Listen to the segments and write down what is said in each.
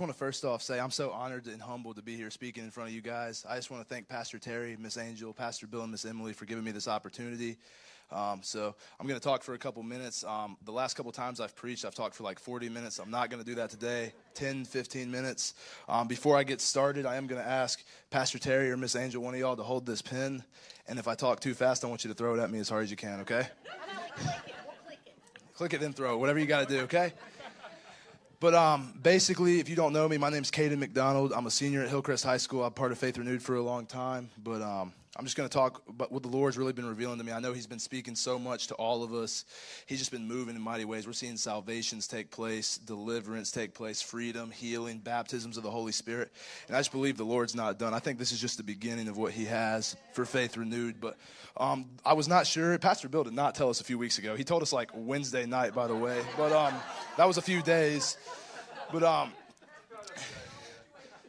just want to first off say I'm so honored and humbled to be here speaking in front of you guys. I just want to thank Pastor Terry, Miss Angel, Pastor Bill, and Miss Emily for giving me this opportunity. Um, so I'm going to talk for a couple minutes. Um, the last couple times I've preached, I've talked for like 40 minutes. I'm not going to do that today, 10, 15 minutes. Um, before I get started, I am going to ask Pastor Terry or Miss Angel, one of y'all, to hold this pen. And if I talk too fast, I want you to throw it at me as hard as you can, okay? Click it. We'll click it. Click it, then throw it. Whatever you got to do, okay? But um, basically, if you don't know me, my name's Caden McDonald. I'm a senior at Hillcrest High School. I'm part of Faith Renewed for a long time. But um, I'm just going to talk about what the Lord's really been revealing to me. I know He's been speaking so much to all of us. He's just been moving in mighty ways. We're seeing salvations take place, deliverance take place, freedom, healing, baptisms of the Holy Spirit. And I just believe the Lord's not done. I think this is just the beginning of what He has for Faith Renewed. But um, I was not sure. Pastor Bill did not tell us a few weeks ago. He told us like Wednesday night, by the way. But um, that was a few days. But um,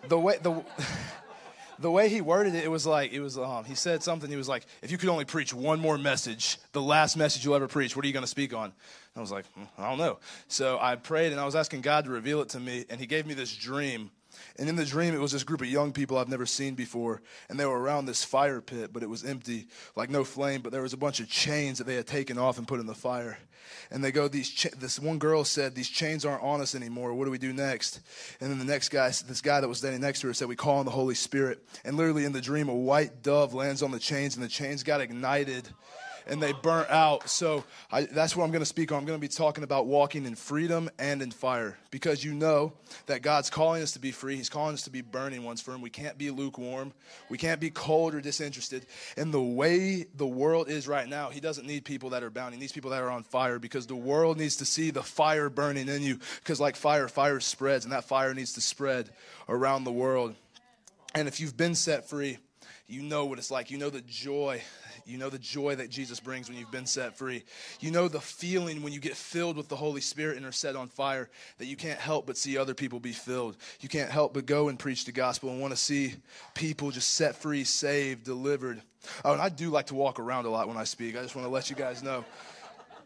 the way the the way he worded it, it was like it was. Um, he said something. He was like, "If you could only preach one more message, the last message you'll ever preach, what are you going to speak on?" And I was like, mm, "I don't know." So I prayed and I was asking God to reveal it to me, and He gave me this dream and in the dream, it was this group of young people I've never seen before. And they were around this fire pit, but it was empty, like no flame. But there was a bunch of chains that they had taken off and put in the fire. And they go, these cha- this one girl said, These chains aren't on us anymore. What do we do next? And then the next guy, this guy that was standing next to her, said, We call on the Holy Spirit. And literally in the dream, a white dove lands on the chains, and the chains got ignited and they burnt out. So I, that's what I'm going to speak on. I'm going to be talking about walking in freedom and in fire because you know that God's calling us to be free. He's calling us to be burning ones for Him. We can't be lukewarm, we can't be cold or disinterested. And the way the world is right now, He doesn't need people that are bound. He needs people that are on fire because the world needs to see the fire burning in you. Because, like fire, fire spreads, and that fire needs to spread around the world. And if you've been set free, you know what it's like. You know the joy you know the joy that Jesus brings when you've been set free. You know the feeling when you get filled with the Holy Spirit and are set on fire that you can't help but see other people be filled. You can't help but go and preach the gospel and want to see people just set free, saved, delivered. Oh, and I do like to walk around a lot when I speak. I just want to let you guys know.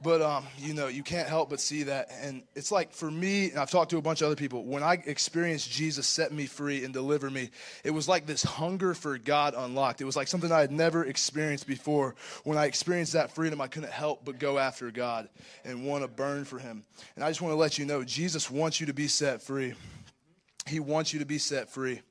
But um, you know, you can't help but see that. And it's like for me, and I've talked to a bunch of other people, when I experienced Jesus set me free and deliver me, it was like this hunger for God unlocked. It was like something I had never experienced before. When I experienced that freedom, I couldn't help but go after God and want to burn for him. And I just want to let you know, Jesus wants you to be set free. He wants you to be set free.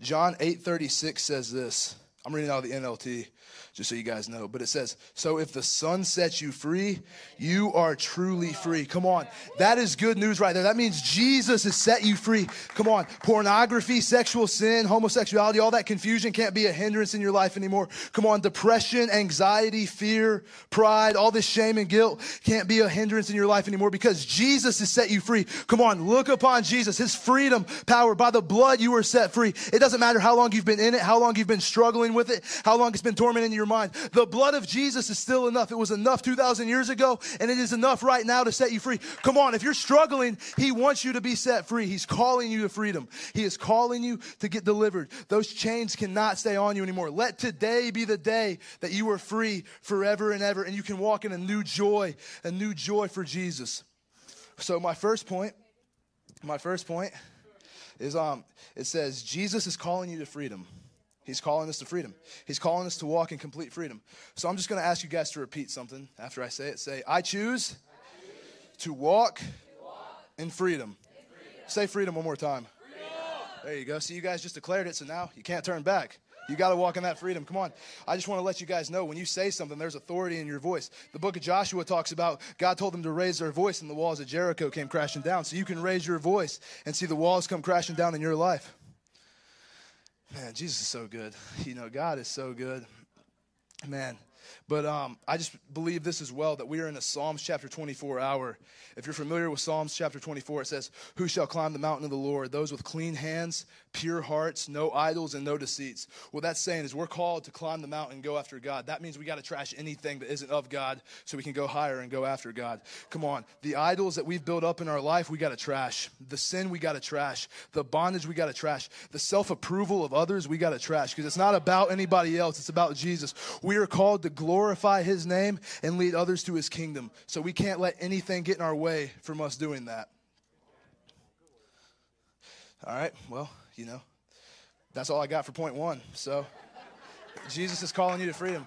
John 8:36 says this. I'm reading out of the NLT just so you guys know. But it says, So if the Son sets you free, you are truly free. Come on. That is good news right there. That means Jesus has set you free. Come on. Pornography, sexual sin, homosexuality, all that confusion can't be a hindrance in your life anymore. Come on. Depression, anxiety, fear, pride, all this shame and guilt can't be a hindrance in your life anymore because Jesus has set you free. Come on. Look upon Jesus, his freedom, power. By the blood, you were set free. It doesn't matter how long you've been in it, how long you've been struggling with it, how long it's been tormenting your mind. The blood of Jesus is still enough. It was enough 2,000 years ago, and it is enough right now to set you free. Come on, if you're struggling, He wants you to be set free. He's calling you to freedom. He is calling you to get delivered. Those chains cannot stay on you anymore. Let today be the day that you are free forever and ever, and you can walk in a new joy, a new joy for Jesus. So, my first point, my first point is um, it says, Jesus is calling you to freedom. He's calling us to freedom. He's calling us to walk in complete freedom. So I'm just going to ask you guys to repeat something after I say it. Say, I choose, I choose to, walk to walk, in, freedom. freedom. Say freedom one more time. Freedom. There you go. See, you guys just declared it, so now you can't turn back. You got to walk in that freedom. Come on. I just want to let you guys know when you say something, there's authority in your voice. The book of Joshua talks about God told them to raise their voice, and the walls of Jericho came crashing down. So you can raise your voice and see the walls come crashing down in your life. Man, Jesus is so good. You know, God is so good. Man, But um, I just believe this as well that we are in a Psalms chapter 24 hour. If you're familiar with Psalms chapter 24, it says, Who shall climb the mountain of the Lord? Those with clean hands, pure hearts, no idols, and no deceits. What that's saying is we're called to climb the mountain and go after God. That means we got to trash anything that isn't of God so we can go higher and go after God. Come on. The idols that we've built up in our life, we got to trash. The sin, we got to trash. The bondage, we got to trash. The self approval of others, we got to trash because it's not about anybody else, it's about Jesus. We are called to glorify his name and lead others to his kingdom. So we can't let anything get in our way from us doing that. All right, well, you know, that's all I got for point one. So Jesus is calling you to freedom.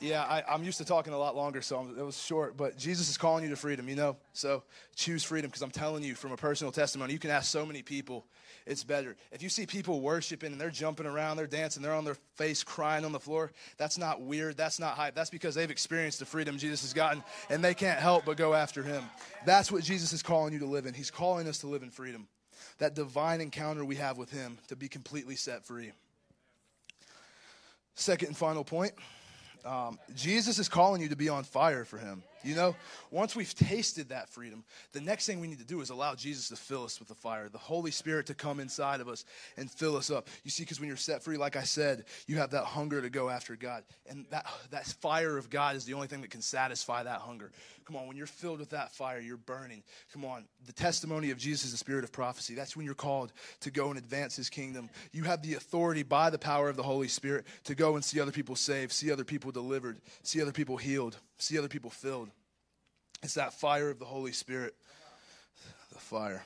Yeah, I, am used to talking a lot longer, so I'm, it was short. But Jesus is calling you to freedom, you know? So choose freedom because I'm telling you from a personal testimony, you can ask so many people it's better. If you see people worshiping and they're jumping around, they're dancing, they're on their face crying on the floor, that's not weird. That's not hype. That's because they've experienced the freedom Jesus has gotten and they can't help but go after him. That's what Jesus is calling you to live in. He's calling us to live in freedom. That divine encounter we have with him to be completely set free. Second and final point um, Jesus is calling you to be on fire for him. You know, once we've tasted that freedom, the next thing we need to do is allow Jesus to fill us with the fire, the Holy Spirit to come inside of us and fill us up. You see, because when you're set free, like I said, you have that hunger to go after God. And that, that fire of God is the only thing that can satisfy that hunger. Come on, when you're filled with that fire, you're burning. Come on, the testimony of Jesus is the spirit of prophecy. That's when you're called to go and advance his kingdom. You have the authority by the power of the Holy Spirit to go and see other people saved, see other people delivered, see other people healed, see other people filled. It's that fire of the Holy Spirit. The fire.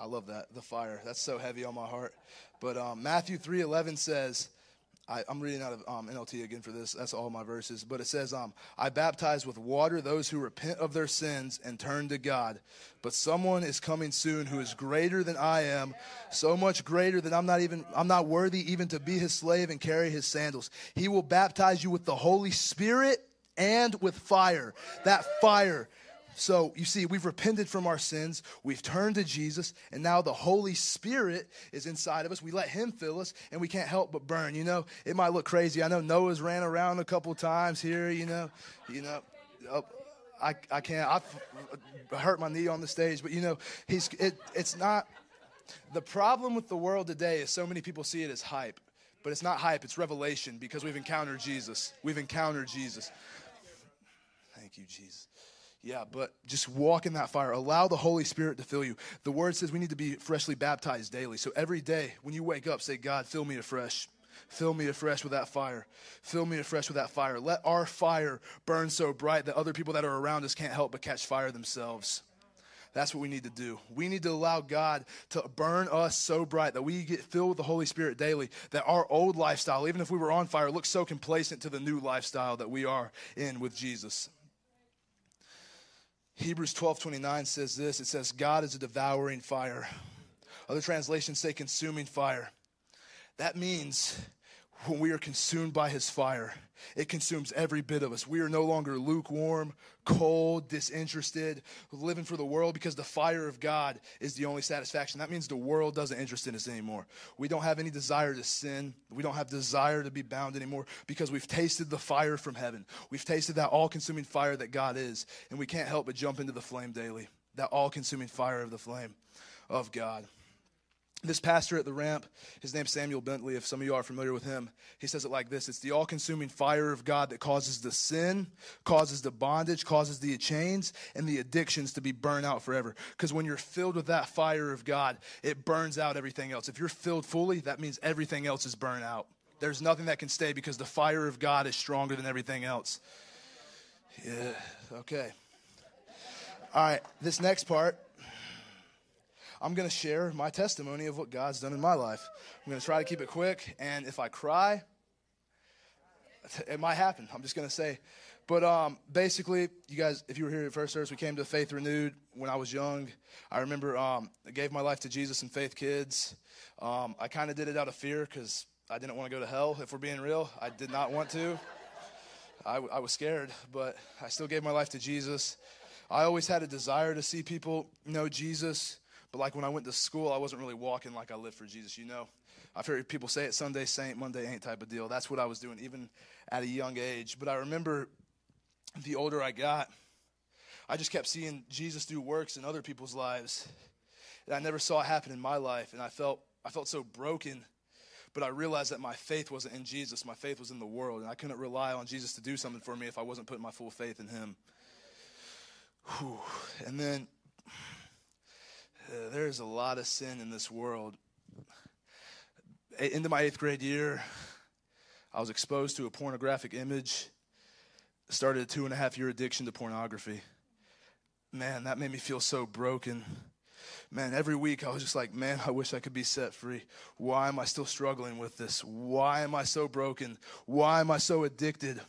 I love that. The fire. That's so heavy on my heart. But um, Matthew 3.11 says, I, am reading out of um, NLT again for this. That's all my verses. But it says, um, I baptize with water those who repent of their sins and turn to God. But someone is coming soon who is greater than I am, so much greater that I'm not even I'm not worthy even to be his slave and carry his sandals. He will baptize you with the Holy Spirit and with fire. That fire. So you see, we've repented from our sins, we've turned to Jesus, and now the Holy Spirit is inside of us. We let Him fill us, and we can't help but burn. You know, it might look crazy. I know Noah's ran around a couple times here. You know, you know. Oh, I, I can't. I hurt my knee on the stage, but you know, he's. It, it's not. The problem with the world today is so many people see it as hype, but it's not hype. It's revelation because we've encountered Jesus. We've encountered Jesus. Thank you, Jesus. Yeah, but just walk in that fire. Allow the Holy Spirit to fill you. The word says we need to be freshly baptized daily. So every day when you wake up, say, God, fill me afresh. Fill me afresh with that fire. Fill me afresh with that fire. Let our fire burn so bright that other people that are around us can't help but catch fire themselves. That's what we need to do. We need to allow God to burn us so bright that we get filled with the Holy Spirit daily, that our old lifestyle, even if we were on fire, looks so complacent to the new lifestyle that we are in with Jesus. Hebrews 12 29 says this it says, God is a devouring fire. Other translations say consuming fire. That means when we are consumed by his fire, it consumes every bit of us. We are no longer lukewarm, cold, disinterested, living for the world because the fire of God is the only satisfaction. That means the world doesn't interest in us anymore. We don't have any desire to sin. We don't have desire to be bound anymore because we've tasted the fire from heaven. We've tasted that all consuming fire that God is, and we can't help but jump into the flame daily. That all consuming fire of the flame of God. This pastor at the ramp, his name's Samuel Bentley, if some of you are familiar with him, he says it like this It's the all consuming fire of God that causes the sin, causes the bondage, causes the chains, and the addictions to be burned out forever. Because when you're filled with that fire of God, it burns out everything else. If you're filled fully, that means everything else is burned out. There's nothing that can stay because the fire of God is stronger than everything else. Yeah, okay. All right, this next part I'm going to share my testimony of what God's done in my life. I'm going to try to keep it quick, and if I cry, it might happen. I'm just going to say. But um, basically, you guys, if you were here at first service, we came to Faith Renewed when I was young. I remember um, I gave my life to Jesus and Faith Kids. Um, I kind of did it out of fear because I didn't want to go to hell. If we're being real, I did not want to. I, I was scared, but I still gave my life to Jesus. I always had a desire to see people know Jesus But like when I went to school, I wasn't really walking like I lived for Jesus, you know? I've heard people say it Sunday saint, Monday ain't type of deal. That's what I was doing, even at a young age. But I remember the older I got, I just kept seeing Jesus do works in other people's lives. And I never saw happen in my life. And I felt, I felt so broken. But I realized that my faith wasn't in Jesus, my faith was in the world. And I couldn't rely on Jesus to do something for me if I wasn't putting my full faith in Him. Whew. And then uh, there's a lot of sin in this world. Into my eighth grade year, I was exposed to a pornographic image, started a two and a half year addiction to pornography. Man, that made me feel so broken. Man, every week I was just like, man, I wish I could be set free. Why am I still struggling with this? Why am I so broken? Why am I so addicted?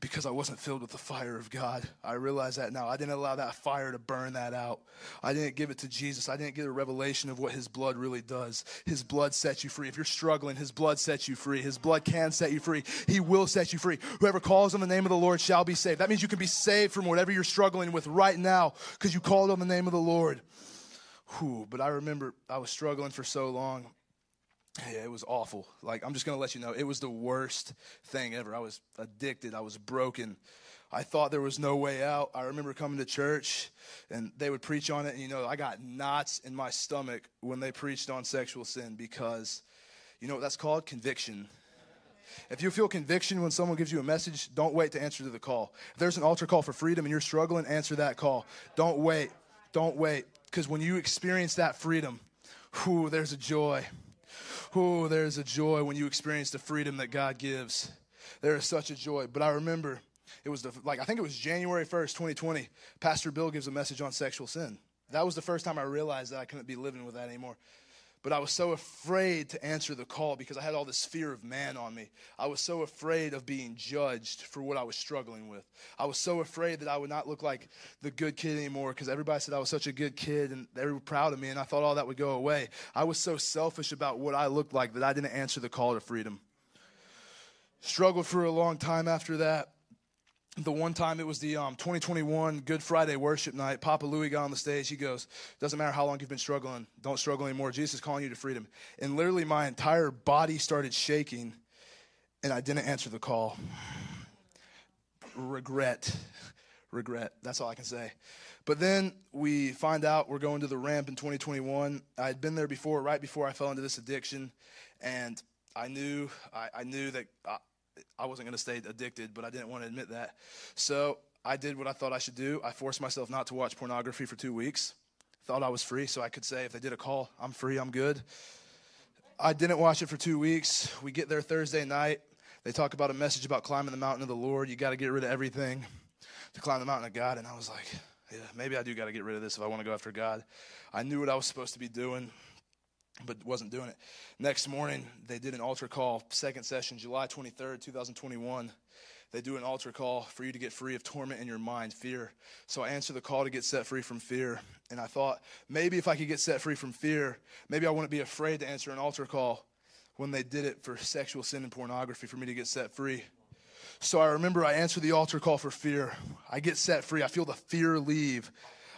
Because I wasn't filled with the fire of God. I realize that now. I didn't allow that fire to burn that out. I didn't give it to Jesus. I didn't get a revelation of what His blood really does. His blood sets you free. If you're struggling, His blood sets you free. His blood can set you free. He will set you free. Whoever calls on the name of the Lord shall be saved. That means you can be saved from whatever you're struggling with right now because you called on the name of the Lord. Whew, but I remember I was struggling for so long. Yeah, it was awful. Like, I'm just going to let you know, it was the worst thing ever. I was addicted. I was broken. I thought there was no way out. I remember coming to church and they would preach on it. And, you know, I got knots in my stomach when they preached on sexual sin because, you know what that's called? Conviction. If you feel conviction when someone gives you a message, don't wait to answer to the call. If there's an altar call for freedom and you're struggling, answer that call. Don't wait. Don't wait. Because when you experience that freedom, whew, there's a joy. Oh, there's a joy when you experience the freedom that God gives. There is such a joy. But I remember it was the, like, I think it was January 1st, 2020. Pastor Bill gives a message on sexual sin. That was the first time I realized that I couldn't be living with that anymore. But I was so afraid to answer the call because I had all this fear of man on me. I was so afraid of being judged for what I was struggling with. I was so afraid that I would not look like the good kid anymore because everybody said I was such a good kid and they were proud of me, and I thought all that would go away. I was so selfish about what I looked like that I didn't answer the call to freedom. Struggled for a long time after that the one time it was the um, 2021 Good Friday worship night, Papa Louie got on the stage. He goes, Doesn't matter how long you've been struggling, don't struggle anymore. Jesus is calling you to freedom. And literally, my entire body started shaking, and I didn't answer the call. Regret. Regret. That's all I can say. But then we find out we're going to the ramp in 2021. I had been there before, right before I fell into this addiction, and I knew I, I knew that uh, I wasn't going to stay addicted, but I didn't want to admit that. So I did what I thought I should do. I forced myself not to watch pornography for two weeks. Thought I was free, so I could say if they did a call, I'm free, I'm good. I didn't watch it for two weeks. We get there Thursday night. They talk about a message about climbing the mountain of the Lord. You got to get rid of everything to climb the mountain of God. And I was like, yeah, maybe I do got to get rid of this if I want to go after God. I knew what I was supposed to be doing but wasn't doing it. Next morning, they did an altar call, second session, July 23rd, 2021. They do an altar call for you to get free of torment in your mind, fear. So I answered the call to get set free from fear. And I thought, maybe if I could get set free from fear, maybe I wouldn't be afraid to answer an altar call when they did it for sexual sin and pornography for me to get set free. So I remember I answered the altar call for fear. I get set free. I feel the fear leave.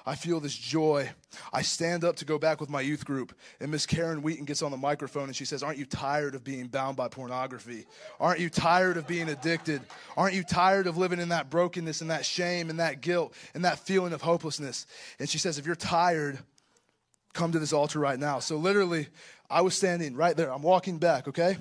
I feel this joy. I stand up to go back with my youth group, and Miss Karen Wheaton gets on the microphone and she says, Aren't you tired of being bound by pornography? Aren't you tired of being addicted? Aren't you tired of living in that brokenness and that shame and that guilt and that feeling of hopelessness? And she says, If you're tired, come to this altar right now. So literally, I was standing right there. I'm walking back, okay?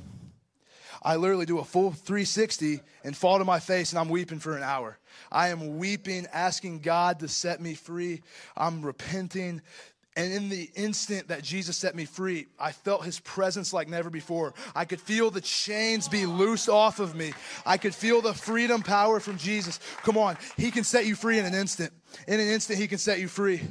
I literally do a full 360 and fall to my face and I'm weeping for an hour. I am weeping, asking God to set me free. I'm repenting. And in the instant that Jesus set me free, I felt his presence like never before. I could feel the chains be loosed off of me. I could feel the freedom power from Jesus. Come on, he can set you free in an instant. In an instant, he can set you free.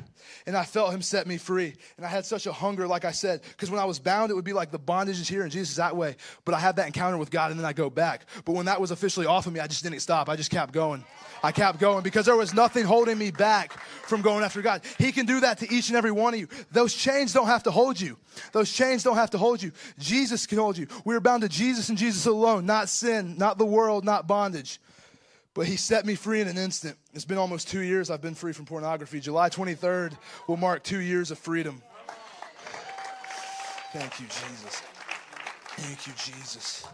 And I felt him set me free. And I had such a hunger, like I said, because when I was bound, it would be like the bondage is here and Jesus is that way. But I had that encounter with God and then I go back. But when that was officially off of me, I just didn't stop. I just kept going. I kept going because there was nothing holding me back from going after God. He can do that to each and every one of you. Those chains don't have to hold you. Those chains don't have to hold you. Jesus can hold you. We are bound to Jesus and Jesus alone, not sin, not the world, not bondage. But he set me free in an instant. It's been almost two years I've been free from pornography. July 23rd will mark two years of freedom. Thank you, Jesus. Thank you, Jesus.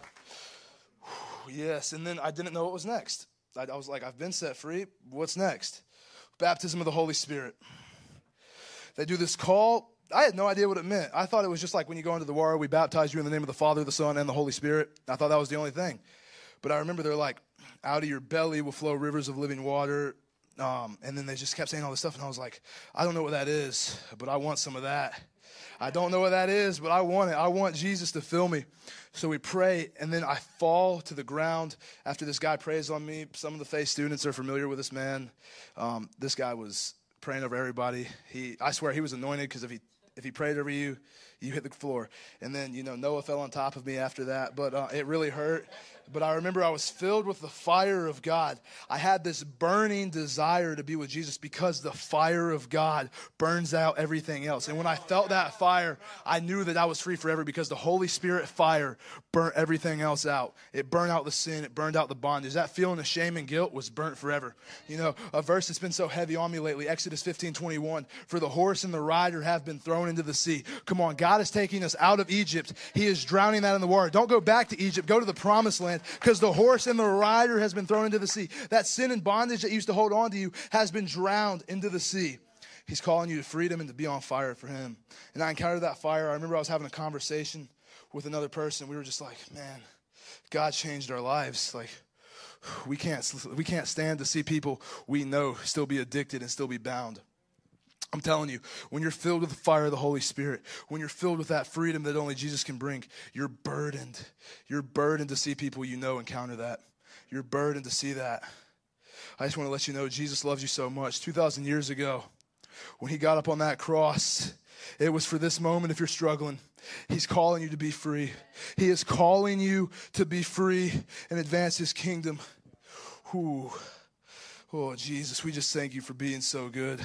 Yes, and then I didn't know what was next. I, I was like, I've been set free. What's next? Baptism of the Holy Spirit. They do this call. I had no idea what it meant. I thought it was just like when you go into the water, we baptize you in the name of the Father, the Son, and the Holy Spirit. I thought that was the only thing. But I remember they're like, out of your belly will flow rivers of living water. Um, and then they just kept saying all this stuff. And I was like, I don't know what that is, but I want some of that. I don't know what that is, but I want it. I want Jesus to fill me. So we pray, and then I fall to the ground after this guy prays on me. Some of the faith students are familiar with this man. Um, this guy was praying over everybody. He, I swear, he was anointed because if he if he prayed over you, you hit the floor. And then you know Noah fell on top of me after that, but uh, it really hurt but I remember I was filled with the fire of God. I had this burning desire to be with Jesus because the fire of God burns out everything else. And when I felt that fire, I knew that I was free forever because the Holy Spirit fire burnt everything else out. It burned out the sin, it burned out the bondage. That feeling of shame and guilt was burnt forever. You know, a verse that's been so heavy on me lately, Exodus 15 21, for the horse and the rider have been thrown into the sea. Come on, God is taking us out of Egypt. He is drowning that in the water. Don't go back to Egypt, go to the promised land because the horse and the rider has been thrown into the sea. That sin and bondage that used to hold on to you has been drowned into the sea. He's calling you to freedom and to be on fire for him. And I encountered that fire. I remember I was having a conversation with another person. We were just like, man, God changed our lives. Like, we can't, we can't stand to see people we know still be addicted and still be bound. I'm telling you, when you're filled with the fire of the Holy Spirit, when you're filled with that freedom that only Jesus can bring, you're burdened. You're burdened to see people you know encounter that. You're burdened to see that. I just want to let you know Jesus loves you so much. 2,000 years ago, when he got up on that cross, it was for this moment if you're struggling. He's calling you to be free. He is calling you to be free and advance his kingdom. Ooh. Oh, Jesus, we just thank you for being so good.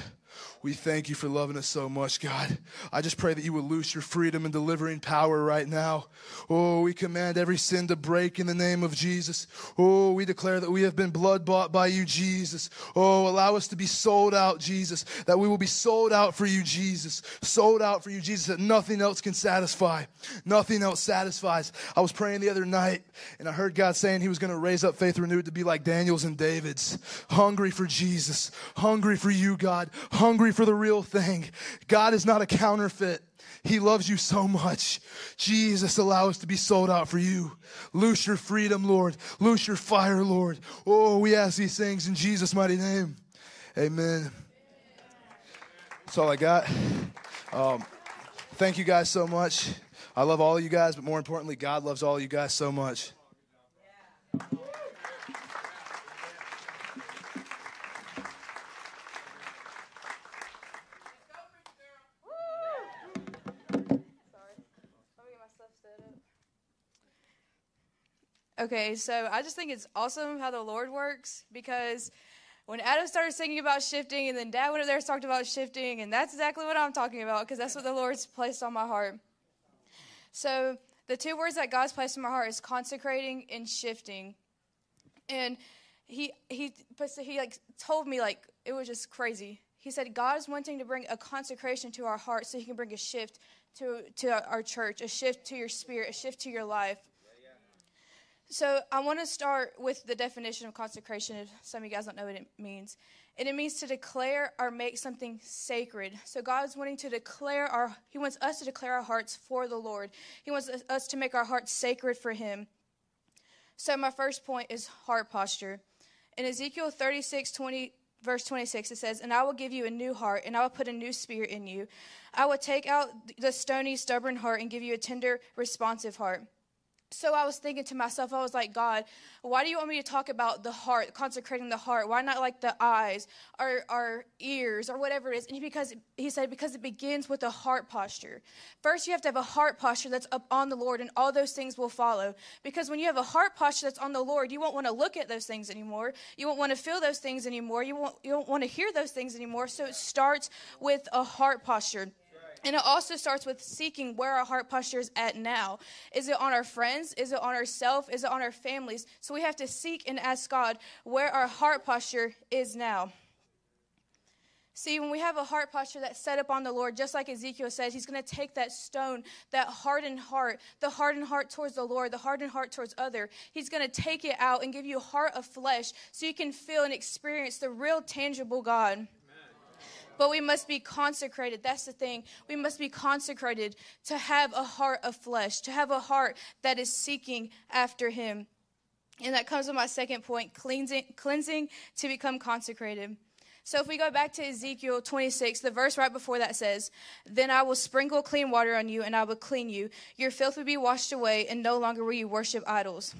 We thank you for loving us so much, God. I just pray that you would loose your freedom and delivering power right now. Oh, we command every sin to break in the name of Jesus. Oh, we declare that we have been blood bought by you, Jesus. Oh, allow us to be sold out, Jesus, that we will be sold out for you, Jesus. Sold out for you, Jesus, that nothing else can satisfy. Nothing else satisfies. I was praying the other night and I heard God saying he was going to raise up faith renewed to be like Daniel's and David's. Hungry for Jesus. Hungry for you, God. Hungry for the real thing. God is not a counterfeit. He loves you so much. Jesus, allow us to be sold out for you. Loose your freedom, Lord. Loose your fire, Lord. Oh, we ask these things in Jesus' mighty name. Amen. That's all I got. Um, thank you guys so much. I love all you guys, but more importantly, God loves all you guys so much. Okay, so I just think it's awesome how the Lord works because when Adam started singing about shifting, and then Dad went up there and talked about shifting, and that's exactly what I'm talking about because that's what the Lord's placed on my heart. So the two words that God's placed in my heart is consecrating and shifting, and he he he like told me like it was just crazy. He said God is wanting to bring a consecration to our heart so He can bring a shift to to our church, a shift to your spirit, a shift to your life. So I want to start with the definition of consecration. If some of you guys don't know what it means, and it means to declare or make something sacred. So God's wanting to declare our. He wants us to declare our hearts for the Lord. He wants us to make our hearts sacred for Him. So my first point is heart posture. In Ezekiel 36, 20, verse 26, it says, And I will give you a new heart, and I will put a new spirit in you. I will take out the stony, stubborn heart and give you a tender, responsive heart so I was thinking to myself, I was like, God, why do you want me to talk about the heart, consecrating the heart? Why not like the eyes or our ears or whatever it is? And he, because he said, because it begins with a heart posture. First, you have to have a heart posture that's up on the Lord, and all those things will follow. Because when you have a heart posture that's on the Lord, you won't want to look at those things anymore. You won't want to feel those things anymore. You won't, you won't want to hear those things anymore. So it starts with a heart posture. And it also starts with seeking where our heart posture is at now. Is it on our friends? Is it on ourselves? Is it on our families? So we have to seek and ask God where our heart posture is now. See, when we have a heart posture that's set up on the Lord, just like Ezekiel says, He's going to take that stone, that hardened heart, the hardened heart towards the Lord, the hardened heart towards other. He's going to take it out and give you a heart of flesh so you can feel and experience the real tangible God. But we must be consecrated. That's the thing. We must be consecrated to have a heart of flesh, to have a heart that is seeking after Him. And that comes with my second point cleansing, cleansing to become consecrated. So if we go back to Ezekiel 26, the verse right before that says, Then I will sprinkle clean water on you, and I will clean you. Your filth will be washed away, and no longer will you worship idols.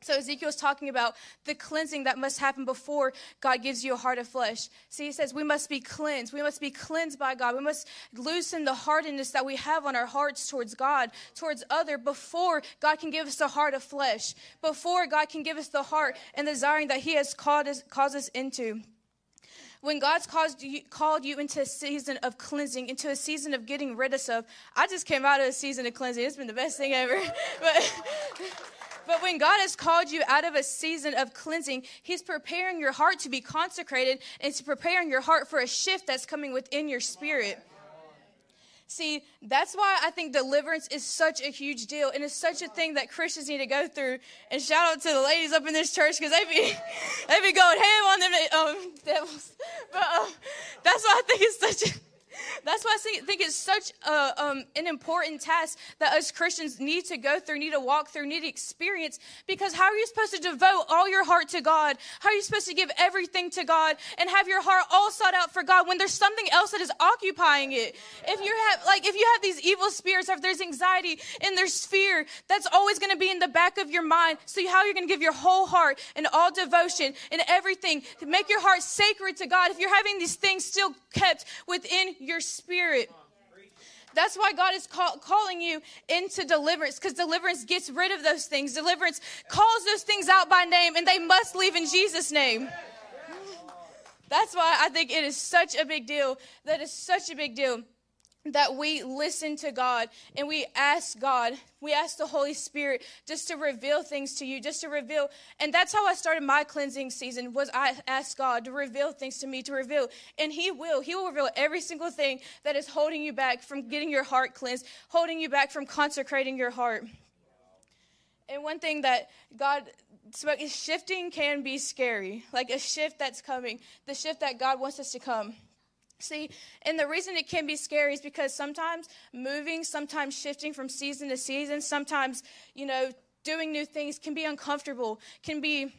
So Ezekiel's talking about the cleansing that must happen before God gives you a heart of flesh. See, he says we must be cleansed. We must be cleansed by God. We must loosen the hardness that we have on our hearts towards God, towards other, before God can give us a heart of flesh, before God can give us the heart and the desiring that He has called us, caused us into when God's caused you, called you into a season of cleansing, into a season of getting rid of stuff, I just came out of a season of cleansing. It's been the best thing ever. but, but when God has called you out of a season of cleansing, He's preparing your heart to be consecrated and to preparing your heart for a shift that's coming within your spirit. See, that's why I think deliverance is such a huge deal and it's such a thing that Christians need to go through. And shout out to the ladies up in this church because they be they be going ham on them um, devils. But uh, that's why I think it's such a that's why I think it's such a, um, an important task that us Christians need to go through, need to walk through, need to experience. Because how are you supposed to devote all your heart to God? How are you supposed to give everything to God and have your heart all sought out for God when there's something else that is occupying it? If you have, like, if you have these evil spirits, or if there's anxiety and there's fear, that's always going to be in the back of your mind. So how are you're going to give your whole heart and all devotion and everything to make your heart sacred to God if you're having these things still kept within your spirit. That's why God is call, calling you into deliverance because deliverance gets rid of those things. Deliverance calls those things out by name and they must leave in Jesus' name. That's why I think it is such a big deal. That is such a big deal that we listen to God and we ask God, we ask the Holy Spirit just to reveal things to you, just to reveal. And that's how I started my cleansing season was I asked God to reveal things to me, to reveal. And he will. He will reveal every single thing that is holding you back from getting your heart cleansed, holding you back from consecrating your heart. And one thing that God spoke is shifting can be scary. Like a shift that's coming, the shift that God wants us to come. See, and the reason it can be scary is because sometimes moving, sometimes shifting from season to season, sometimes, you know, doing new things can be uncomfortable, can be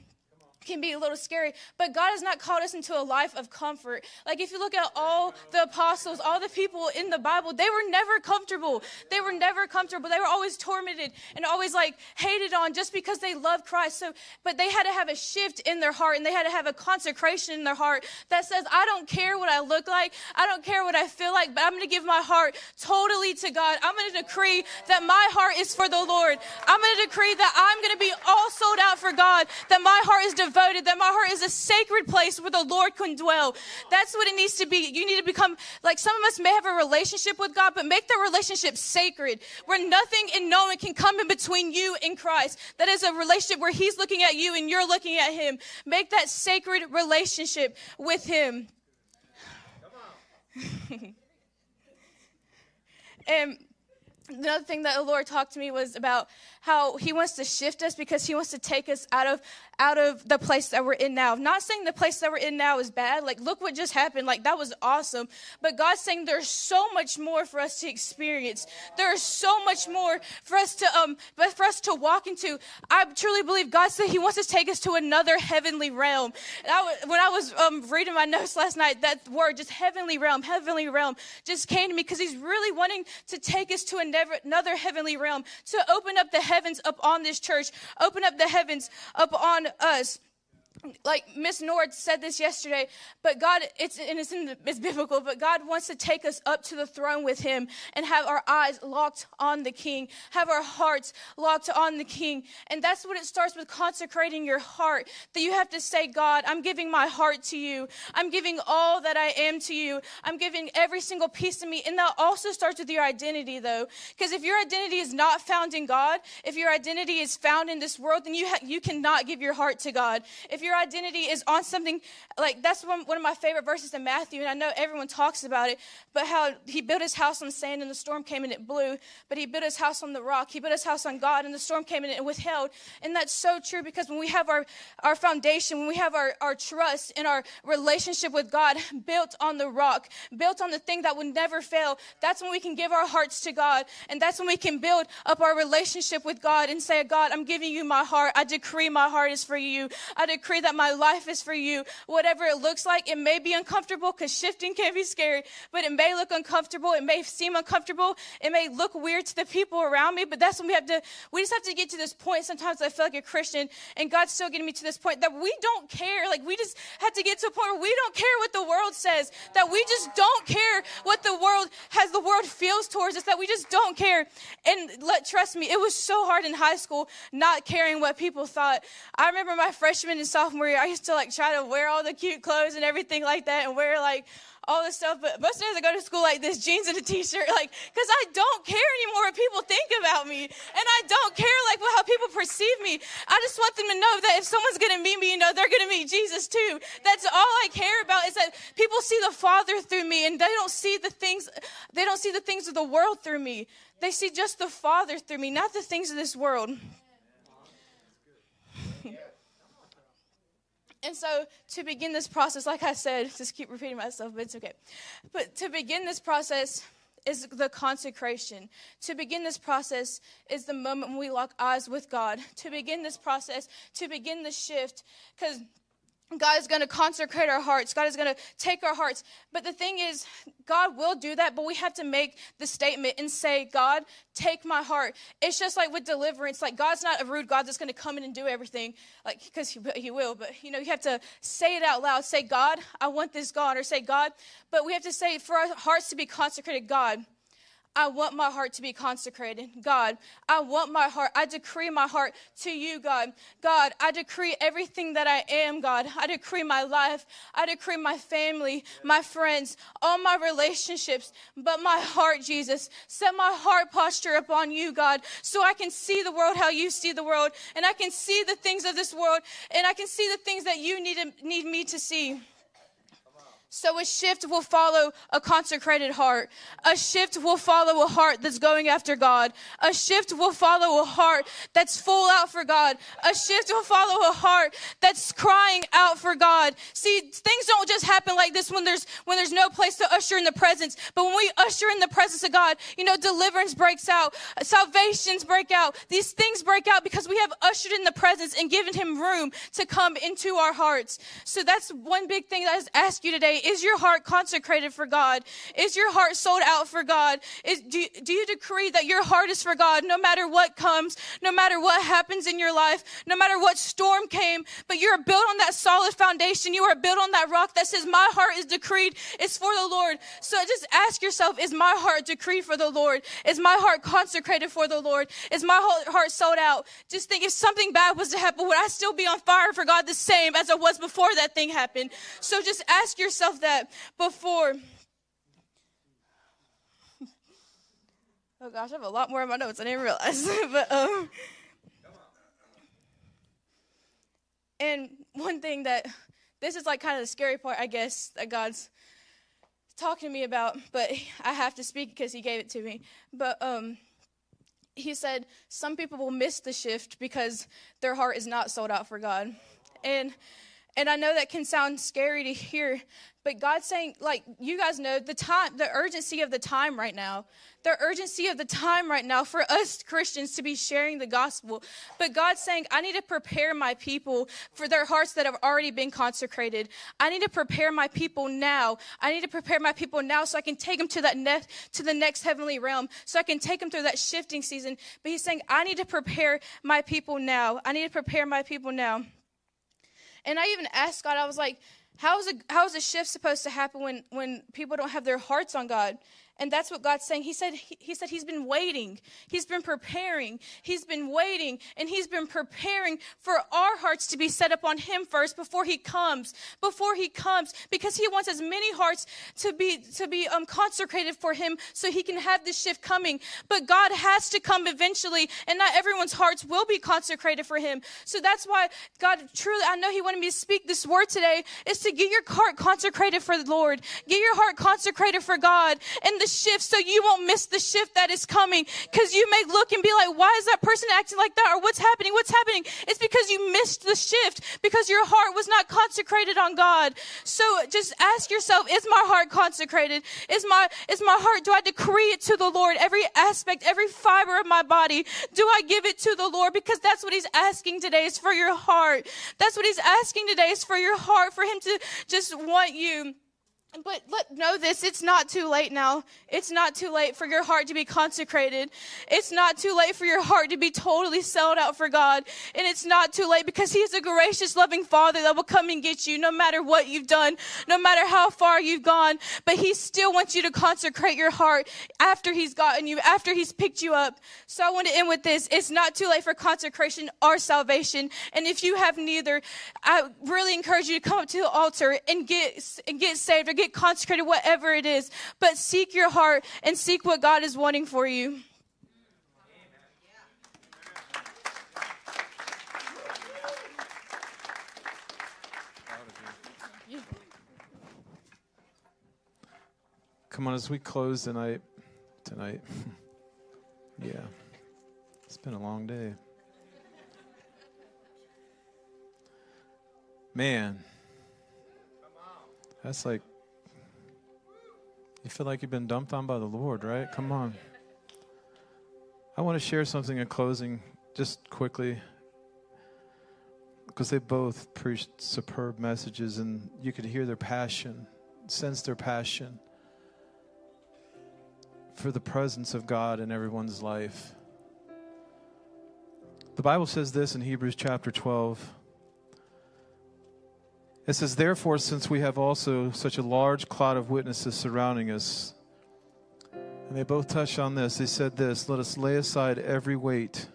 can be a little scary, but God has not called us into a life of comfort. Like if you look at all the apostles, all the people in the Bible, they were never comfortable. They were never comfortable. They were always tormented and always like hated on just because they loved Christ. So, but they had to have a shift in their heart and they had to have a consecration in their heart that says, I don't care what I look like. I don't care what I feel like, but I'm going to give my heart totally to God. I'm going to decree that my heart is for the Lord. I'm going to decree that I'm going to be all sold out for God, that my heart is devoted devoted, that my heart is a sacred place where the Lord can dwell. That's what it needs to be. You need to become like some of us may have a relationship with God, but make that relationship sacred where nothing and no one can come in between you and Christ. That is a relationship where He's looking at you and you're looking at Him. Make that sacred relationship with Him. and another thing that the Lord talked to me was about how He wants to shift us because He wants to take us out of out of the place that we're in now. not saying the place that we're in now is bad. Like, look what just happened. Like, that was awesome. But God's saying there's so much more for us to experience. There's so much more for us to um us to walk into. I truly believe God said He wants to take us to another heavenly realm. I, when I was um, reading my notes last night, that word, just heavenly realm, heavenly realm, just came to me because He's really wanting to take us to another heavenly realm, to open up the heavens up on this church, open up the heavens up on us. Like Miss Nord said this yesterday, but God, it's and it's, in, it's biblical, but God wants to take us up to the throne with Him and have our eyes locked on the King, have our hearts locked on the King, and that's what it starts with consecrating your heart. That you have to say, God, I'm giving my heart to you. I'm giving all that I am to you. I'm giving every single piece of me, and that also starts with your identity, though, because if your identity is not found in God, if your identity is found in this world, then you ha- you cannot give your heart to God. If your identity is on something like that's one, one of my favorite verses in Matthew, and I know everyone talks about it, but how he built his house on sand and the storm came and it blew, but he built his house on the rock. He built his house on God and the storm came and it withheld. And that's so true because when we have our, our foundation, when we have our, our trust in our relationship with God built on the rock, built on the thing that would never fail, that's when we can give our hearts to God. And that's when we can build up our relationship with God and say, God, I'm giving you my heart. I decree my heart is for you. I decree that my life is for you. Whatever it looks like, it may be uncomfortable because shifting can be scary, but it may look uncomfortable. It may seem uncomfortable. It may look weird to the people around me, but that's when we have to, we just have to get to this point. Sometimes I feel like a Christian and God's still getting me to this point that we don't care. Like we just have to get to a point where we don't care what the world says, that we just don't care what the world has, the world feels towards us, that we just don't care. And let, trust me, it was so hard in high school not caring what people thought. I remember my freshman and sophomore year, I used to like try to wear all the cute clothes and everything like that and wear like all this stuff. But most days I go to school like this, jeans and a t-shirt, like, cause I don't care anymore what people think about me. And I don't care like how people perceive me. I just want them to know that if someone's gonna meet me, you know, they're gonna meet Jesus too. That's all I care about is that people see the Father through me and they don't see the things, they don't see the things of the world through me. They see just the Father through me, not the things of this world. And so, to begin this process, like I said, just keep repeating myself, but it's okay. But to begin this process is the consecration. To begin this process is the moment when we lock eyes with God. To begin this process, to begin the shift, because God is going to consecrate our hearts. God is going to take our hearts. But the thing is, God will do that, but we have to make the statement and say, God, take my heart. It's just like with deliverance. Like, God's not a rude God that's going to come in and do everything, like, because he, he will. But, you know, you have to say it out loud. Say, God, I want this God, or say, God. But we have to say, for our hearts to be consecrated, God, I want my heart to be consecrated. God, I want my heart. I decree my heart to you, God. God, I decree everything that I am, God. I decree my life. I decree my family, my friends, all my relationships, but my heart, Jesus. Set my heart posture upon you, God, so I can see the world how you see the world, and I can see the things of this world, and I can see the things that you need, need me to see. So a shift will follow a consecrated heart. A shift will follow a heart that's going after God. A shift will follow a heart that's full out for God. A shift will follow a heart that's crying out for God. See, things don't just happen like this when there's when there's no place to usher in the presence. But when we usher in the presence of God, you know, deliverance breaks out, salvations break out. These things break out because we have ushered in the presence and given him room to come into our hearts. So that's one big thing that I ask you today is your heart consecrated for God? Is your heart sold out for God? Is, do, do you decree that your heart is for God no matter what comes, no matter what happens in your life, no matter what storm came, but you're built on that solid foundation. You are built on that rock that says, My heart is decreed, it's for the Lord. So just ask yourself, Is my heart decreed for the Lord? Is my heart consecrated for the Lord? Is my heart sold out? Just think if something bad was to happen, would I still be on fire for God the same as I was before that thing happened? So just ask yourself that before. Oh gosh, I have a lot more in my notes. I didn't realize. but um and one thing that this is like kind of the scary part, I guess, that God's talking to me about, but I have to speak because he gave it to me. But um he said some people will miss the shift because their heart is not sold out for God. And and I know that can sound scary to hear, but God's saying, like, you guys know the time, the urgency of the time right now, the urgency of the time right now for us Christians to be sharing the gospel. But God's saying, I need to prepare my people for their hearts that have already been consecrated. I need to prepare my people now. I need to prepare my people now so I can take them to that next, to the next heavenly realm, so I can take them through that shifting season. But He's saying, I need to prepare my people now. I need to prepare my people now. And I even asked God, I was like, how is a how is a shift supposed to happen when when people don't have their hearts on God? And that's what God's saying. He said, he, he, said he's been waiting. He's been preparing. He's been waiting and he's been preparing for our hearts to be set up on him first before he comes, before he comes, because he wants as many hearts to be, to be um, consecrated for him so he can have this shift coming. But God has to come eventually and not everyone's hearts will be consecrated for him. So that's why God truly, I know he wanted me to speak this word today is to get your heart consecrated for the Lord. Get your heart consecrated for God. And the shift so you won't miss the shift that is coming. Because you may look and be like, why is that person acting like that? Or what's happening? What's happening? It's because you missed the shift because your heart was not consecrated on God. So just ask yourself, is my heart consecrated? Is my, is my heart, do I decree it to the Lord? Every aspect, every fiber of my body, do I give it to the Lord? Because that's what he's asking today is for your heart. That's what he's asking today is for your heart, for him to just want you. But let know this, it's not too late now. It's not too late for your heart to be consecrated. It's not too late for your heart to be totally sold out for God. And it's not too late because He is a gracious, loving Father that will come and get you no matter what you've done, no matter how far you've gone. But He still wants you to consecrate your heart after He's gotten you, after He's picked you up. So I want to end with this. It's not too late for consecration or salvation. And if you have neither, I really encourage you to come up to the altar and get, and get saved get consecrated, whatever it is. But seek your heart and seek what God is wanting for you. Come on, as we close tonight, tonight, yeah, it's been a long day. Man, that's like you feel like you've been dumped on by the Lord, right? Come on. I want to share something in closing, just quickly, because they both preached superb messages, and you could hear their passion, sense their passion for the presence of God in everyone's life. The Bible says this in Hebrews chapter 12. It says, Therefore, since we have also such a large cloud of witnesses surrounding us, and they both touched on this, they said this Let us lay aside every weight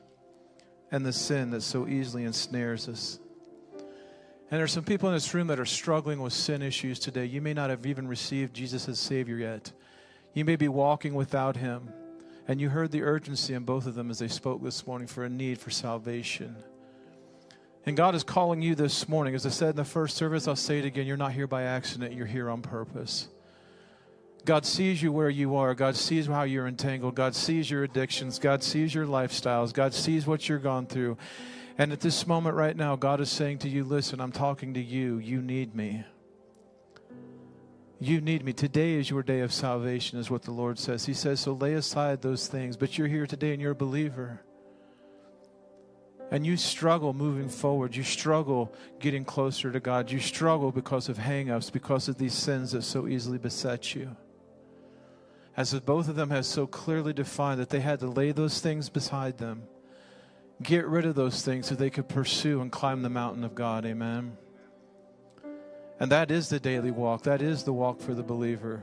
and the sin that so easily ensnares us. And there's some people in this room that are struggling with sin issues today. You may not have even received Jesus as Savior yet. You may be walking without Him. And you heard the urgency in both of them as they spoke this morning for a need for salvation. And God is calling you this morning. As I said in the first service, I'll say it again. You're not here by accident, you're here on purpose. God sees you where you are. God sees how you're entangled. God sees your addictions. God sees your lifestyles. God sees what you're gone through. And at this moment right now, God is saying to you, Listen, I'm talking to you. You need me. You need me. Today is your day of salvation, is what the Lord says. He says, So lay aside those things. But you're here today and you're a believer and you struggle moving forward, you struggle getting closer to God, you struggle because of hangups, because of these sins that so easily beset you. As if both of them have so clearly defined that they had to lay those things beside them, get rid of those things so they could pursue and climb the mountain of God. Amen. And that is the daily walk, that is the walk for the believer.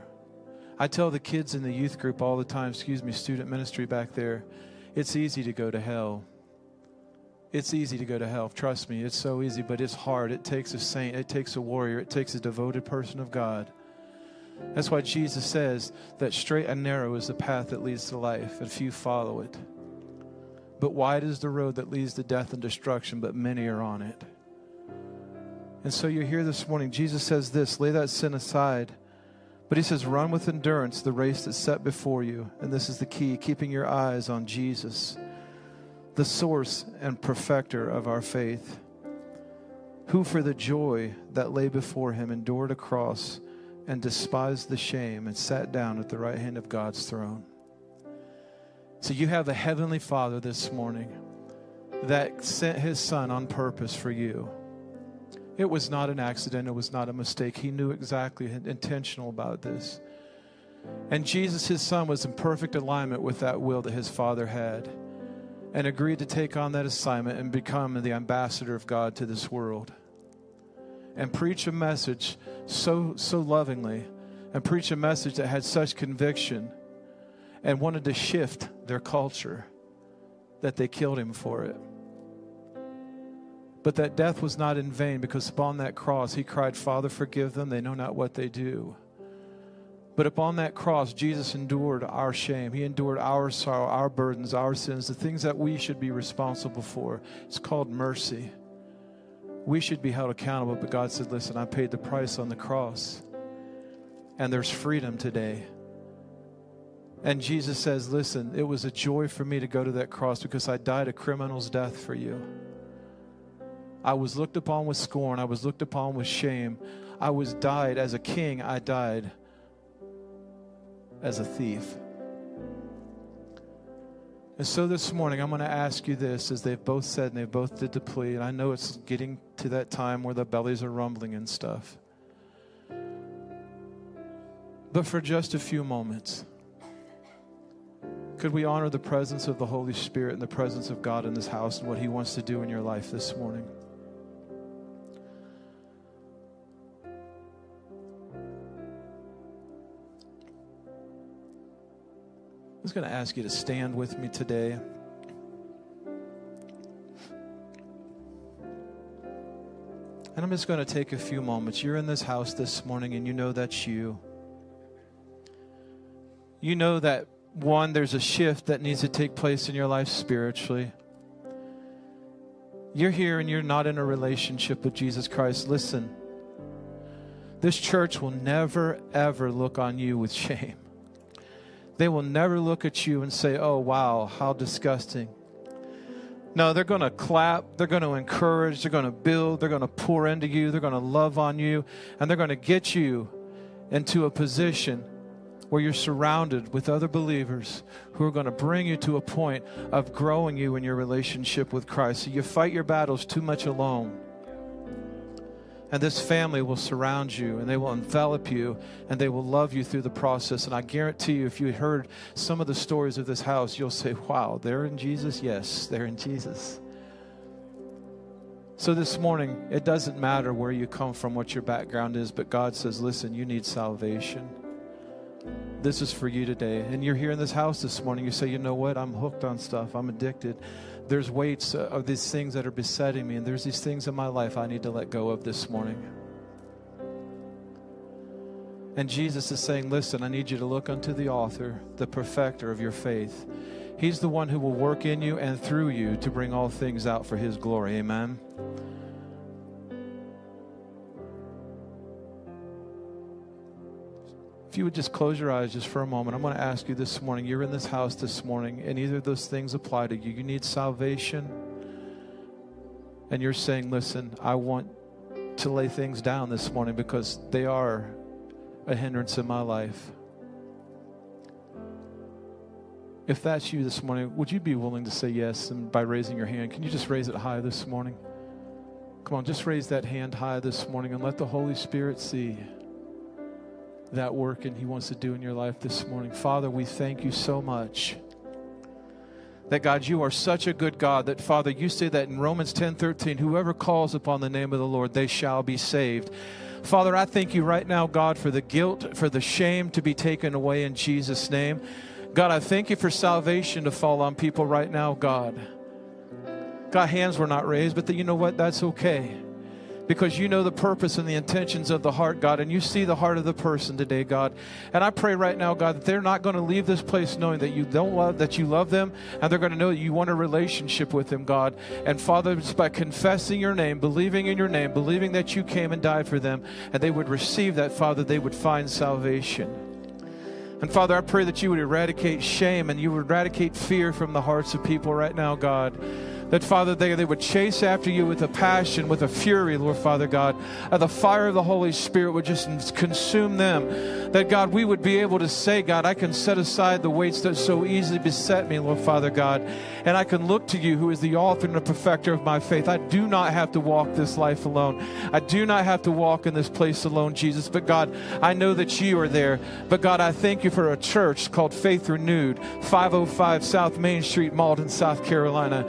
I tell the kids in the youth group all the time, excuse me, student ministry back there, it's easy to go to hell it's easy to go to hell. Trust me, it's so easy, but it's hard. It takes a saint, it takes a warrior, it takes a devoted person of God. That's why Jesus says that straight and narrow is the path that leads to life, and few follow it. But wide is the road that leads to death and destruction, but many are on it. And so you're here this morning. Jesus says this lay that sin aside. But he says, run with endurance the race that's set before you. And this is the key keeping your eyes on Jesus the source and perfecter of our faith, who for the joy that lay before him endured a cross and despised the shame and sat down at the right hand of God's throne. So you have a Heavenly Father this morning that sent his Son on purpose for you. It was not an accident, it was not a mistake. He knew exactly, intentional about this. And Jesus, his Son, was in perfect alignment with that will that his Father had and agreed to take on that assignment and become the ambassador of God to this world. and preach a message so so lovingly and preach a message that had such conviction and wanted to shift their culture that they killed him for it. But that death was not in vain because upon that cross he cried, Father, forgive them, they know not what they do. But upon that cross, Jesus endured our shame. He endured our sorrow, our burdens, our sins, the things that we should be responsible for. It's called mercy. We should be held accountable, but God said, Listen, I paid the price on the cross, and there's freedom today. And Jesus says, Listen, it was a joy for me to go to that cross because I died a criminal's death for you. I was looked upon with scorn, I was looked upon with shame. I was died as a king, I died as a thief. And so this morning, I'm going to ask you this as they've both said and they both did the plea. And I know it's getting to that time where the bellies are rumbling and stuff. But for just a few moments, could we honor the presence of the Holy Spirit and the presence of God in this house and what He wants to do in your life this morning? I was going to ask you to stand with me today. And I'm just going to take a few moments. You're in this house this morning and you know that's you. You know that, one, there's a shift that needs to take place in your life spiritually. You're here and you're not in a relationship with Jesus Christ. Listen, this church will never, ever look on you with shame. They will never look at you and say, oh, wow, how disgusting. No, they're going to clap, they're going to encourage, they're going to build, they're going to pour into you, they're going to love on you, and they're going to get you into a position where you're surrounded with other believers who are going to bring you to a point of growing you in your relationship with Christ. So you fight your battles too much alone. And this family will surround you and they will envelop you and they will love you through the process. And I guarantee you, if you heard some of the stories of this house, you'll say, wow, they're in Jesus? Yes, they're in Jesus. So this morning, it doesn't matter where you come from, what your background is, but God says, listen, you need salvation. This is for you today. And you're here in this house this morning. You say, you know what? I'm hooked on stuff, I'm addicted there's weights uh, of these things that are besetting me, and there's these things in my life I need to let go of this morning. And Jesus is saying, Listen, I need you to look unto the author, the perfecter of your faith. He's the one who will work in you and through you to bring all things out for his glory. Amen. If you would just close your eyes just for a moment, I'm going to ask you this morning. You're in this house this morning, and either of those things apply to you. You need salvation, and you're saying, Listen, I want to lay things down this morning because they are a hindrance in my life. If that's you this morning, would you be willing to say yes and by raising your hand? Can you just raise it high this morning? Come on, just raise that hand high this morning and let the Holy Spirit see that work and He wants to do in your life this morning. Father, we thank you so much. That God, you are such a good God that Father, you say that in Romans 10 13, whoever calls upon the name of the Lord, they shall be saved. Father, I thank you right now, God, for the guilt, for the shame to be taken away in Jesus' name. God, I thank you for salvation to fall on people right now, God. God, hands were not raised, but the, you know what? That's okay because you know the purpose and the intentions of the heart, God, and you see the heart of the person today, God. And I pray right now, God, that they're not going to leave this place knowing that you don't love, that you love them, and they're going to know that you want a relationship with them, God. And Father, it's by confessing your name, believing in your name, believing that you came and died for them, and they would receive that, Father, they would find salvation. And Father, I pray that you would eradicate shame and you would eradicate fear from the hearts of people right now, God that, Father, they, they would chase after you with a passion, with a fury, Lord Father God. Uh, the fire of the Holy Spirit would just consume them. That, God, we would be able to say, God, I can set aside the weights that so easily beset me, Lord Father God, and I can look to you, who is the author and the perfecter of my faith. I do not have to walk this life alone. I do not have to walk in this place alone, Jesus. But, God, I know that you are there. But, God, I thank you for a church called Faith Renewed, 505 South Main Street, Mauldin, South Carolina,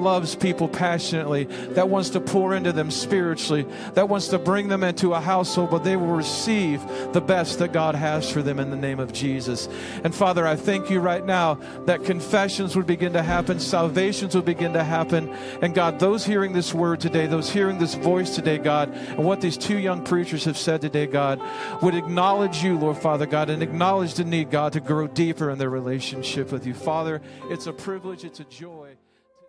loves people passionately, that wants to pour into them spiritually, that wants to bring them into a household, but they will receive the best that God has for them in the name of Jesus. And Father, I thank you right now that confessions would begin to happen, salvations would begin to happen. And God, those hearing this word today, those hearing this voice today, God, and what these two young preachers have said today, God, would acknowledge you, Lord Father God, and acknowledge the need, God, to grow deeper in their relationship with you. Father, it's a privilege, it's a joy.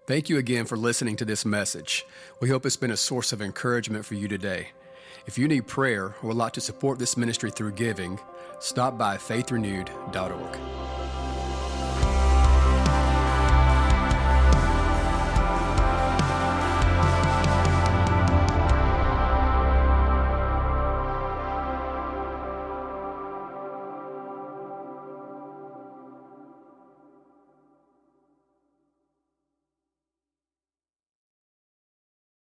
Thank you again for listening to this message. We hope it's been a source of encouragement for you today. If you need prayer or would like to support this ministry through giving, stop by faithrenewed.org.